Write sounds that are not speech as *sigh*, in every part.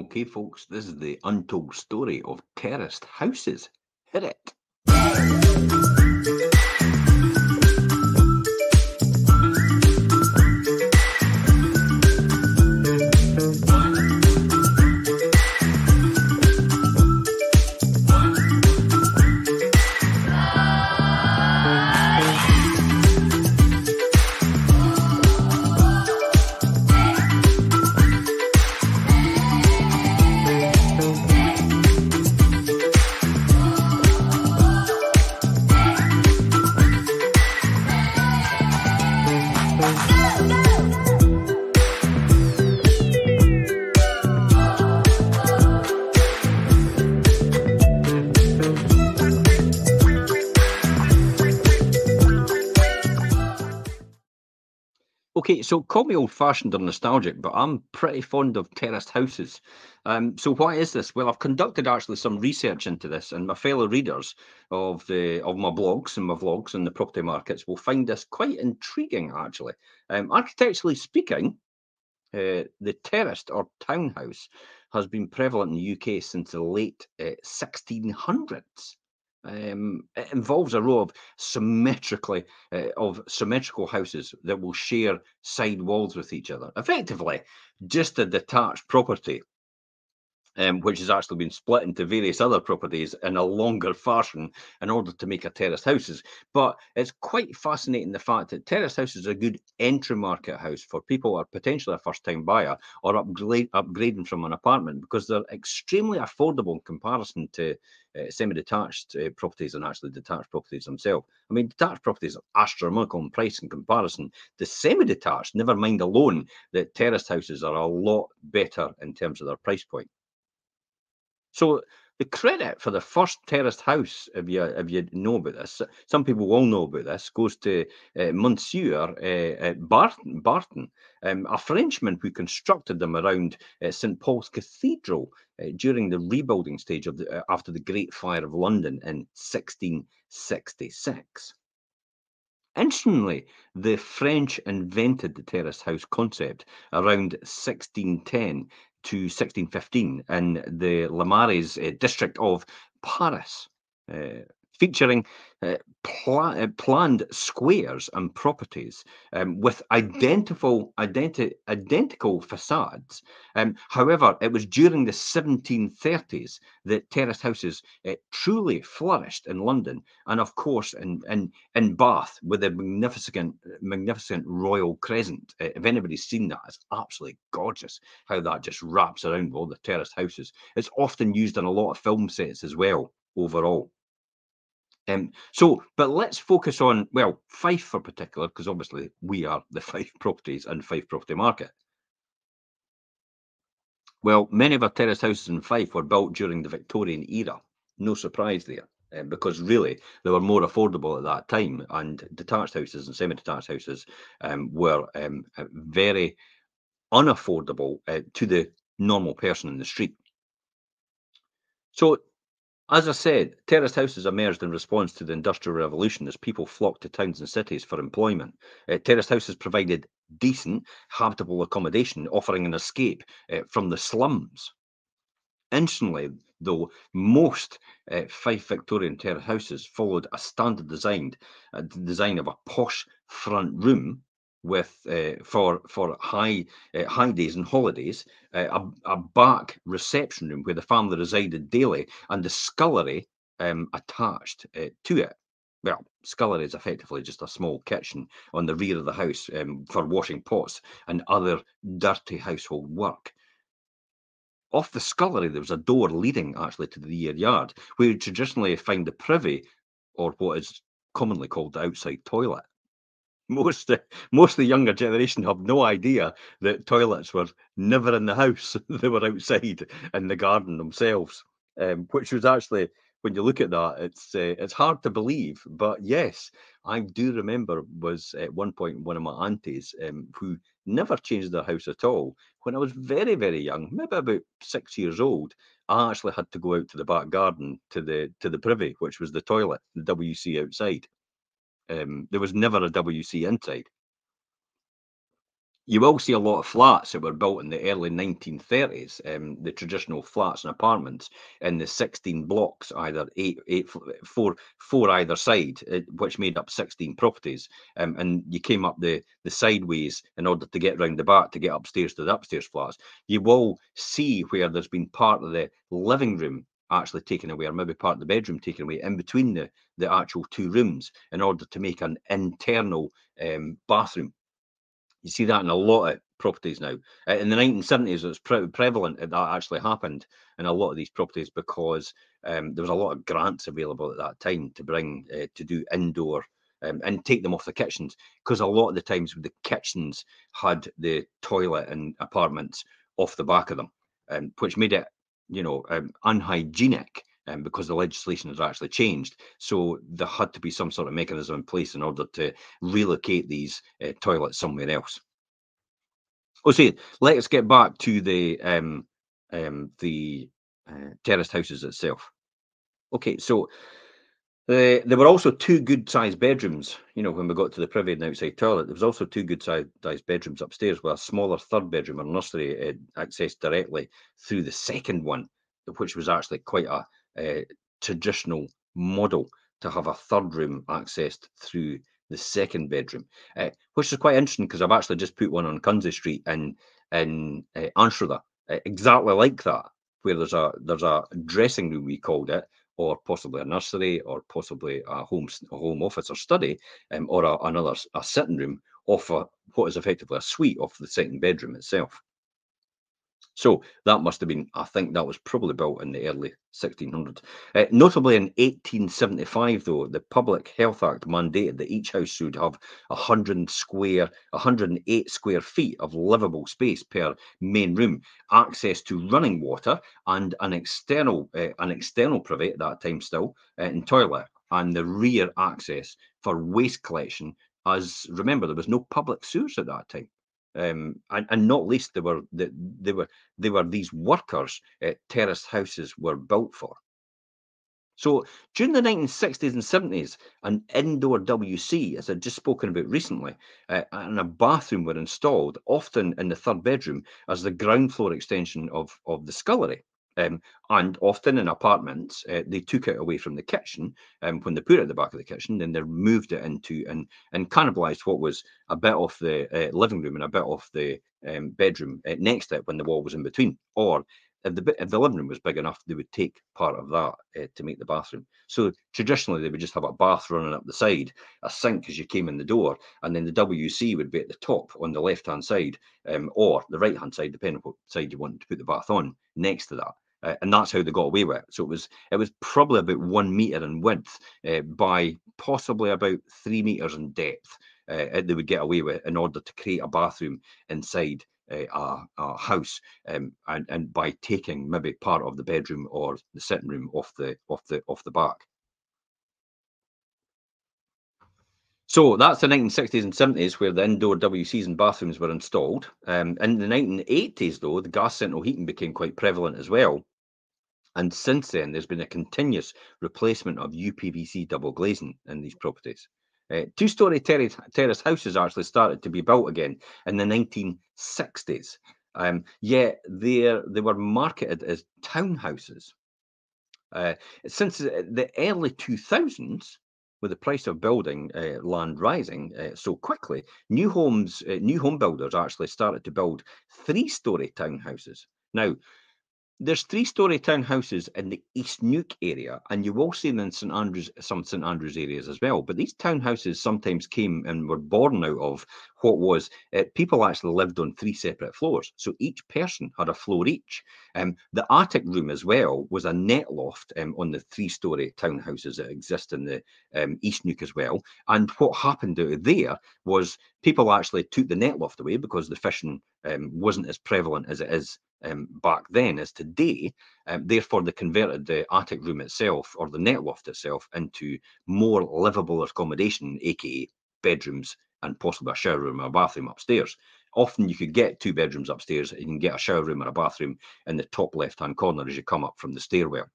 Okay, folks, this is the untold story of terraced houses. Hit it. Okay, so call me old-fashioned or nostalgic, but I'm pretty fond of terraced houses. Um, so why is this? Well, I've conducted actually some research into this, and my fellow readers of the of my blogs and my vlogs in the property markets will find this quite intriguing, actually. Um, architecturally speaking, uh, the terraced or townhouse has been prevalent in the UK since the late uh, 1600s. Um, it involves a row of symmetrically uh, of symmetrical houses that will share side walls with each other. Effectively, just a detached property um, which has actually been split into various other properties in a longer fashion in order to make a terrace houses. But it's quite fascinating the fact that terrace houses are a good entry market house for people who are potentially a first time buyer or upgrade, upgrading from an apartment because they're extremely affordable in comparison to uh, semi-detached uh, properties and actually detached properties themselves. I mean, detached properties are astronomical in price in comparison. The semi-detached, never mind alone, that terrace houses are a lot better in terms of their price point. So the credit for the first terraced house, if you if you know about this, some people will know about this, goes to uh, Monsieur uh, Barton, Barton um, a Frenchman who constructed them around uh, St Paul's Cathedral uh, during the rebuilding stage of the, uh, after the Great Fire of London in 1666. Interestingly, the French invented the terraced house concept around 1610 to 1615 in the Le Marais uh, district of Paris. Uh, featuring uh, pla- uh, planned squares and properties um, with identical, identi- identical facades. Um, however, it was during the 1730s that terraced houses uh, truly flourished in London, and of course in in, in Bath with a magnificent, magnificent royal crescent. Uh, if anybody's seen that, it's absolutely gorgeous how that just wraps around all the terraced houses. It's often used in a lot of film sets as well. Overall. Um, so, but let's focus on, well, Fife for particular, because obviously we are the *laughs* Fife properties and Fife property market. Well, many of our terrace houses in Fife were built during the Victorian era. No surprise there, um, because really they were more affordable at that time, and detached houses and semi-detached houses um, were um, uh, very unaffordable uh, to the normal person in the street. So as I said, terraced houses emerged in response to the Industrial Revolution as people flocked to towns and cities for employment. Uh, terraced houses provided decent, habitable accommodation, offering an escape uh, from the slums. Instantly, though, most uh, Fife Victorian terrace houses followed a standard designed uh, design of a posh front room with uh, for for high uh, high days and holidays, uh, a, a back reception room where the family resided daily, and the scullery um, attached uh, to it. Well, scullery is effectively just a small kitchen on the rear of the house um, for washing pots and other dirty household work. Off the scullery, there was a door leading actually to the rear yard, where you traditionally find the privy, or what is commonly called the outside toilet most most of the younger generation have no idea that toilets were never in the house; *laughs* they were outside in the garden themselves, um, which was actually when you look at that, it's uh, it's hard to believe. But yes, I do remember was at one point one of my aunties um, who never changed their house at all. When I was very very young, maybe about six years old, I actually had to go out to the back garden to the to the privy, which was the toilet, the WC outside. Um, there was never a WC inside. you will see a lot of flats that were built in the early 1930s, um, the traditional flats and apartments in the 16 blocks, either eight, eight, four, four either side, uh, which made up 16 properties. Um, and you came up the, the sideways in order to get round the back to get upstairs to the upstairs flats. You will see where there's been part of the living room actually taken away, or maybe part of the bedroom taken away in between the, the actual two rooms in order to make an internal um, bathroom you see that in a lot of properties now. Uh, in the 1970s, it was pre- prevalent that that actually happened in a lot of these properties because um, there was a lot of grants available at that time to bring uh, to do indoor um, and take them off the kitchens because a lot of the times the kitchens had the toilet and apartments off the back of them, um, which made it, you know, um, unhygienic um, because the legislation has actually changed. So there had to be some sort of mechanism in place in order to relocate these uh, toilets somewhere else. Oh, see, let's get back to the um, um, the uh, terraced houses itself. Okay, so uh, there were also two good-sized bedrooms. You know, when we got to the privy and outside toilet, there was also two good-sized bedrooms upstairs with a smaller third bedroom or nursery uh, accessed directly through the second one, which was actually quite a uh, traditional model to have a third room accessed through the second bedroom, uh, which is quite interesting because I've actually just put one on Cunsey Street in in uh, uh, exactly like that, where there's a there's a dressing room we called it, or possibly a nursery, or possibly a home a home office or study, um, or a, another a sitting room off a, what is effectively a suite of the second bedroom itself. So that must have been, I think that was probably built in the early 1600s. Uh, notably in 1875, though, the Public Health Act mandated that each house should have 100 square, 108 square feet of livable space per main room, access to running water, and an external, uh, an external private at that time still, uh, in toilet, and the rear access for waste collection. As remember, there was no public sewers at that time um, and, and not least they were they, they were they were these workers uh, terraced houses were built for. So during the 1960s and 70s, an indoor WC, as I'd just spoken about recently, uh, and a bathroom were installed, often in the third bedroom, as the ground floor extension of, of the scullery. Um, and often in apartments, uh, they took it away from the kitchen um, when they put it at the back of the kitchen, then they moved it into and and cannibalized what was a bit of the uh, living room and a bit of the um, bedroom uh, next to it when the wall was in between. Or if the if the living room was big enough, they would take part of that uh, to make the bathroom. So traditionally, they would just have a bath running up the side, a sink as you came in the door, and then the WC would be at the top on the left hand side, um, or the right hand side, depending on what side you wanted to put the bath on, next to that. Uh, and that's how they got away with it. So it was it was probably about one meter in width uh, by possibly about three meters in depth. Uh, they would get away with in order to create a bathroom inside a, a, house, um, and and by taking maybe part of the bedroom or the sitting room off the off the off the back. So that's the 1960s and 70s where the indoor WCs and bathrooms were installed. Um, in the 1980s, though, the gas central heating became quite prevalent as well. And since then, there's been a continuous replacement of UPVC double glazing in these properties. Uh, two-story terrace, terrace houses actually started to be built again in the 1960s. Um, yet they they were marketed as townhouses. Uh, since the early 2000s, with the price of building uh, land rising uh, so quickly, new homes, uh, new home builders actually started to build three-story townhouses. Now, there's three-story townhouses in the East Neuk area, and you will see them in St Andrews, some St Andrews areas as well. But these townhouses sometimes came and were born out of what was uh, people actually lived on three separate floors, so each person had a floor each. Um, the attic room as well was a net loft um, on the three-story townhouses that exist in the um, East Neuk as well. And what happened out there was people actually took the net loft away because the fishing um, wasn't as prevalent as it is um, back then as today. Um, therefore, they converted the attic room itself or the net loft itself into more livable accommodation, aka bedrooms and possibly a shower room or a bathroom upstairs. Often you could get two bedrooms upstairs you can get a shower room or a bathroom in the top left hand corner as you come up from the stairwell.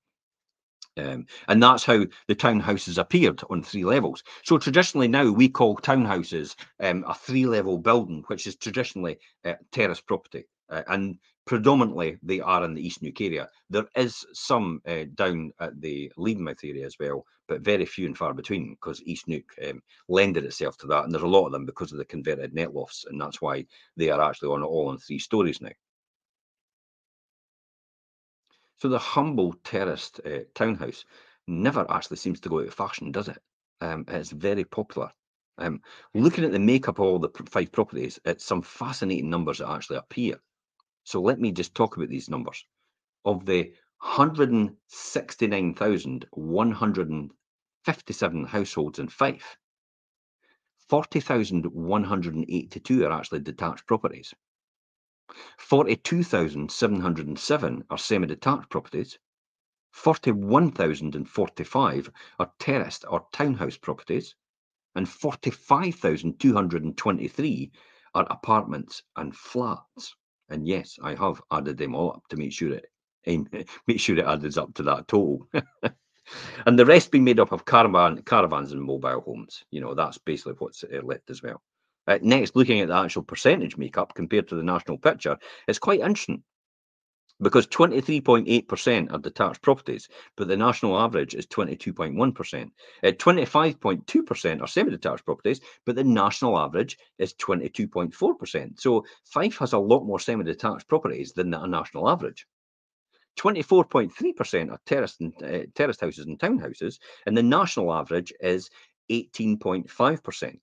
Um, and that's how the townhouses appeared on three levels. So traditionally now we call townhouses um, a three-level building, which is traditionally uh, terrace property. Uh, and predominantly they are in the East Neuk area. There is some uh, down at the Levenmouth area as well, but very few and far between because East Neuk um, lended itself to that. And there's a lot of them because of the converted net lofts. And that's why they are actually on all on three stories now. So the humble terraced uh, townhouse never actually seems to go out of fashion, does it? Um, it's very popular. Um, looking at the makeup of all the Fife properties, it's some fascinating numbers that actually appear. So let me just talk about these numbers. Of the 169,157 households in Fife, 40,182 are actually detached properties. 42,707 are semi-detached properties. 41,045 are terraced or townhouse properties. And 45,223 are apartments and flats. And yes, I have added them all up to make sure it *laughs* make sure it adds up to that total. *laughs* and the rest being made up of caravan, caravans and mobile homes. You know, that's basically what's left as well. Uh, next, looking at the actual percentage makeup compared to the national picture, it's quite interesting because 23.8% are detached properties, but the national average is 22.1%. Uh, 25.2% are semi detached properties, but the national average is 22.4%. So Fife has a lot more semi detached properties than the national average. 24.3% are terraced, uh, terraced houses and townhouses, and the national average is 18.5%.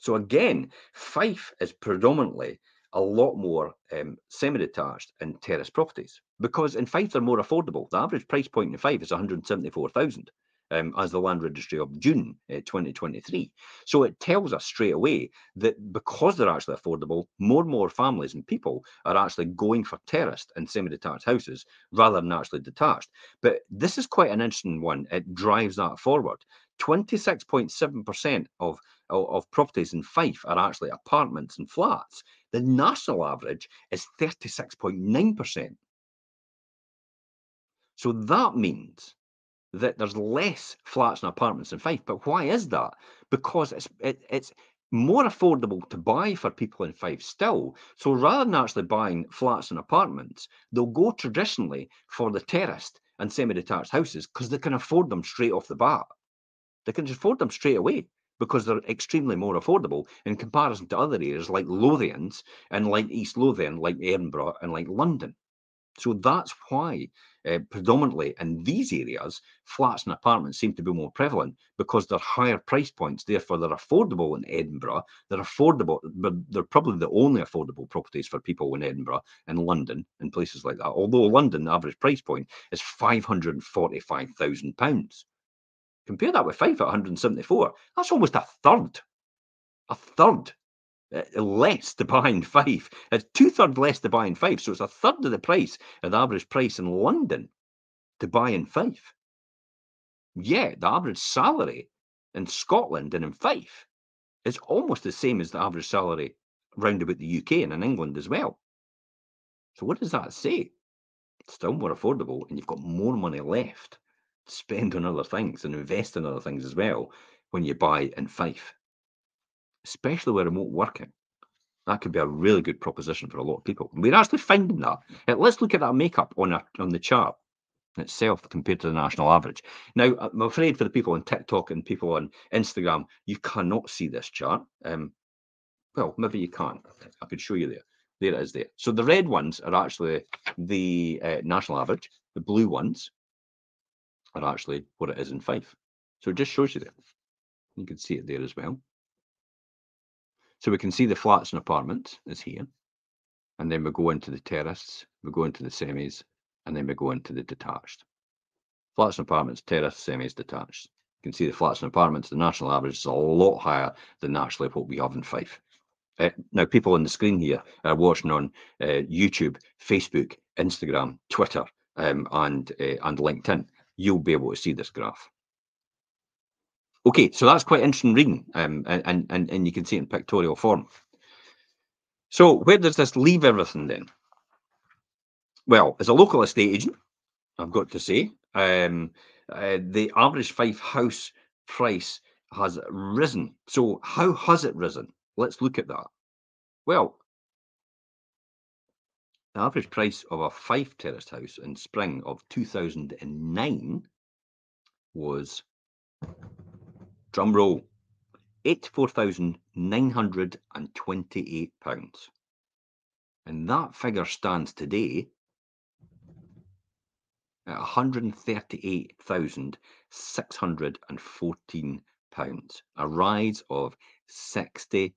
So again, Fife is predominantly a lot more um, semi-detached and terrace properties because in Fife they're more affordable. The average price point in Fife is 174,000 um, as the land registry of June uh, 2023. So it tells us straight away that because they're actually affordable, more and more families and people are actually going for terraced and semi-detached houses rather than actually detached. But this is quite an interesting one. It drives that forward. 26.7% of, of, of properties in Fife are actually apartments and flats. The national average is 36.9%. So that means that there's less flats and apartments in Fife. But why is that? Because it's it, it's more affordable to buy for people in Fife still. So rather than actually buying flats and apartments, they'll go traditionally for the terraced and semi-detached houses because they can afford them straight off the bat. They can afford them straight away because they're extremely more affordable in comparison to other areas like Lothians and like East Lothian, like Edinburgh and like London. So that's why uh, predominantly in these areas, flats and apartments seem to be more prevalent because they're higher price points. Therefore, they're affordable in Edinburgh. They're affordable, but they're probably the only affordable properties for people in Edinburgh and London and places like that. Although London, the average price point is £545,000. Compare that with Fife at 174. That's almost a third. A third uh, less to buy in Fife. It's two thirds less to buy in Fife. So it's a third of the price of the average price in London to buy in Fife. Yeah, the average salary in Scotland and in Fife is almost the same as the average salary round about the UK and in England as well. So what does that say? It's still more affordable and you've got more money left spend on other things and invest in other things as well when you buy in Fife especially with remote working. That could be a really good proposition for a lot of people. We're actually finding that. Let's look at that makeup on on the chart itself compared to the national average. Now, I'm afraid for the people on TikTok and people on Instagram, you cannot see this chart. Um, well, maybe you can. I could show you there. There it is there. So the red ones are actually the uh, national average. The blue ones are actually what it is in Fife. So it just shows you there. You can see it there as well. So we can see the flats and apartments is here. And then we go into the terraces, we go into the semis, and then we go into the detached. Flats and apartments, terrace, semis, detached. You can see the flats and apartments, the national average is a lot higher than actually what we have in Fife. Uh, now, people on the screen here are watching on uh, YouTube, Facebook, Instagram, Twitter, um, and uh, and LinkedIn. You'll be able to see this graph. Okay, so that's quite interesting reading, um, and, and, and you can see it in pictorial form. So where does this leave everything then? Well, as a local estate agent, I've got to say, um, uh, the average Fife house price has risen. So, how has it risen? Let's look at that. Well, the average price of a Fife terraced house in spring of 2009 was, drum roll, £84,928. And that figure stands today at £138,614, a rise of 63%.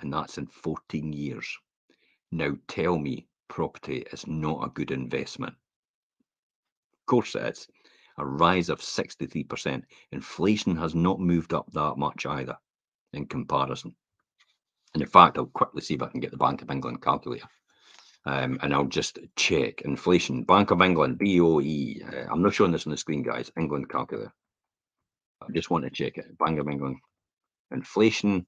And that's in 14 years. Now tell me property is not a good investment. Of course it is. A rise of 63%. Inflation has not moved up that much either in comparison. And in fact, I'll quickly see if I can get the Bank of England calculator. Um, and I'll just check inflation. Bank of England, BOE. Uh, I'm not showing this on the screen, guys. England calculator. I just want to check it. Bank of England. Inflation.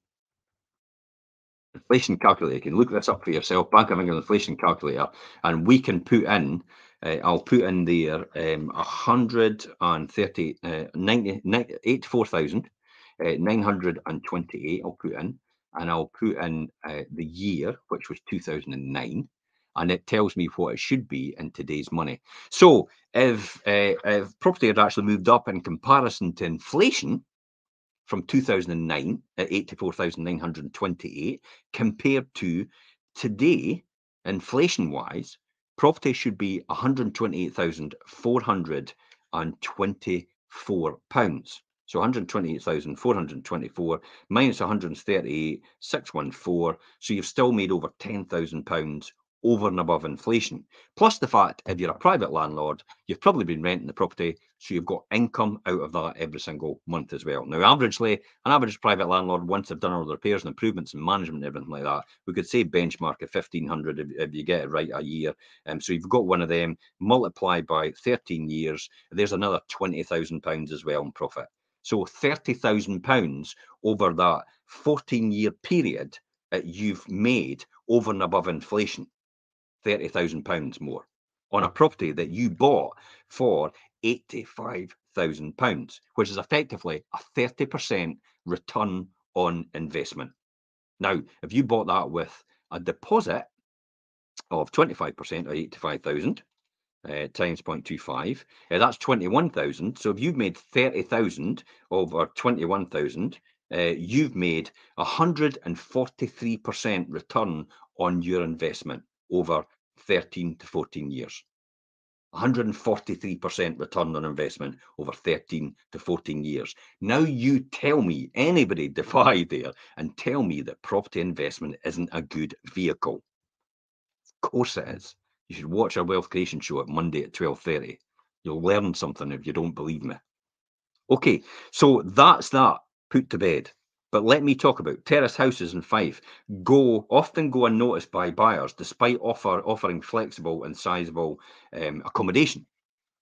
Inflation calculator. You can look this up for yourself. Bank of England inflation calculator. And we can put in, uh, I'll put in there um, 130, uh, 90, 84,928. Uh, I'll put in. And I'll put in uh, the year, which was 2009 and it tells me what it should be in today's money. So if, uh, if property had actually moved up in comparison to inflation from 2009 at 84,928 compared to today, inflation wise, property should be 128,424 pounds. So 128,424 minus 138,614. So you've still made over 10,000 pounds over and above inflation. Plus the fact if you're a private landlord, you've probably been renting the property, so you've got income out of that every single month as well. Now, averagely, an average private landlord, once they've done all the repairs and improvements and management and everything like that, we could say benchmark at 1500 if, if you get it right a year. Um, so you've got one of them, multiplied by 13 years, there's another £20,000 as well in profit. So £30,000 over that 14 year period that you've made over and above inflation. £30,000 more on a property that you bought for £85,000, which is effectively a 30% return on investment. Now, if you bought that with a deposit of 25% or 85,000 uh, times 0.25, uh, that's 21,000. So if you've made 30,000 over 21,000, uh, you've made 143% return on your investment over 13 to 14 years. 143% return on investment over 13 to 14 years. Now you tell me, anybody *laughs* defy there and tell me that property investment isn't a good vehicle. Of course it is. You should watch our wealth creation show at Monday at 12:30. You'll learn something if you don't believe me. Okay, so that's that put to bed. But let me talk about terrace houses in Fife go often go unnoticed by buyers despite offer offering flexible and sizable um, accommodation.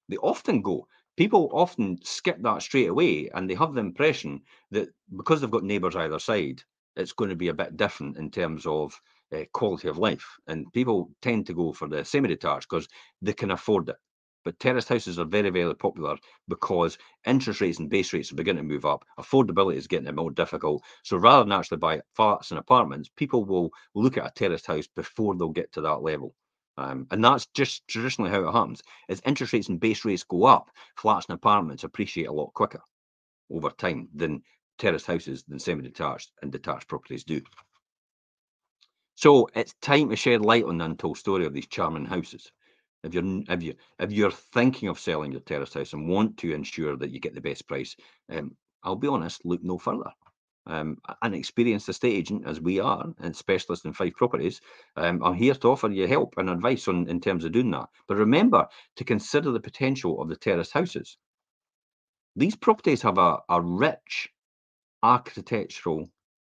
They often go. People often skip that straight away and they have the impression that because they've got neighbours either side, it's going to be a bit different in terms of uh, quality of life. And people tend to go for the semi detached because they can afford it. But terraced houses are very, very popular because interest rates and base rates are beginning to move up. Affordability is getting more difficult. So rather than actually buy flats and apartments, people will look at a terraced house before they'll get to that level. Um, and that's just traditionally how it happens. As interest rates and base rates go up, flats and apartments appreciate a lot quicker over time than terraced houses, than semi-detached and detached properties do. So it's time to shed light on the untold story of these charming houses. If you're if you if you're thinking of selling your terrace house and want to ensure that you get the best price, um, I'll be honest, look no further. Um, an experienced estate agent, as we are, and specialist in Fife properties, um, I'm here to offer you help and advice on in terms of doing that. But remember to consider the potential of the terrace houses. These properties have a, a rich architectural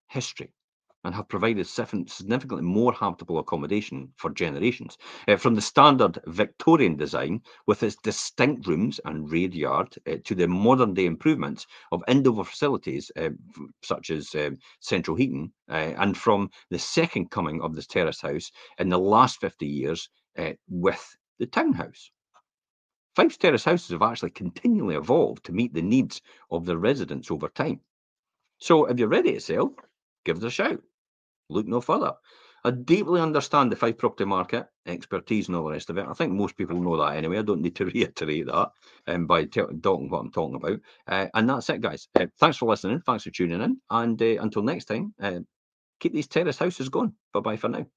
history and have provided significantly more habitable accommodation for generations. Uh, from the standard Victorian design, with its distinct rooms and rear yard, uh, to the modern day improvements of indoor facilities uh, such as central heating, and from the second coming of this terrace house in the last 50 years with the townhouse. Fife's terrace houses have actually continually evolved to meet the needs of their residents over time. So if you're ready to sell, give us a shout. Look no further. I deeply understand the Fife property market, expertise, and all the rest of it. I think most people know that anyway. I don't need to *laughs* reiterate that um, by talking what I'm talking about. Uh, and that's it, guys. Uh, thanks for listening. Thanks for tuning in. And uh, until next time, uh, keep these terrace houses going. Bye bye for now.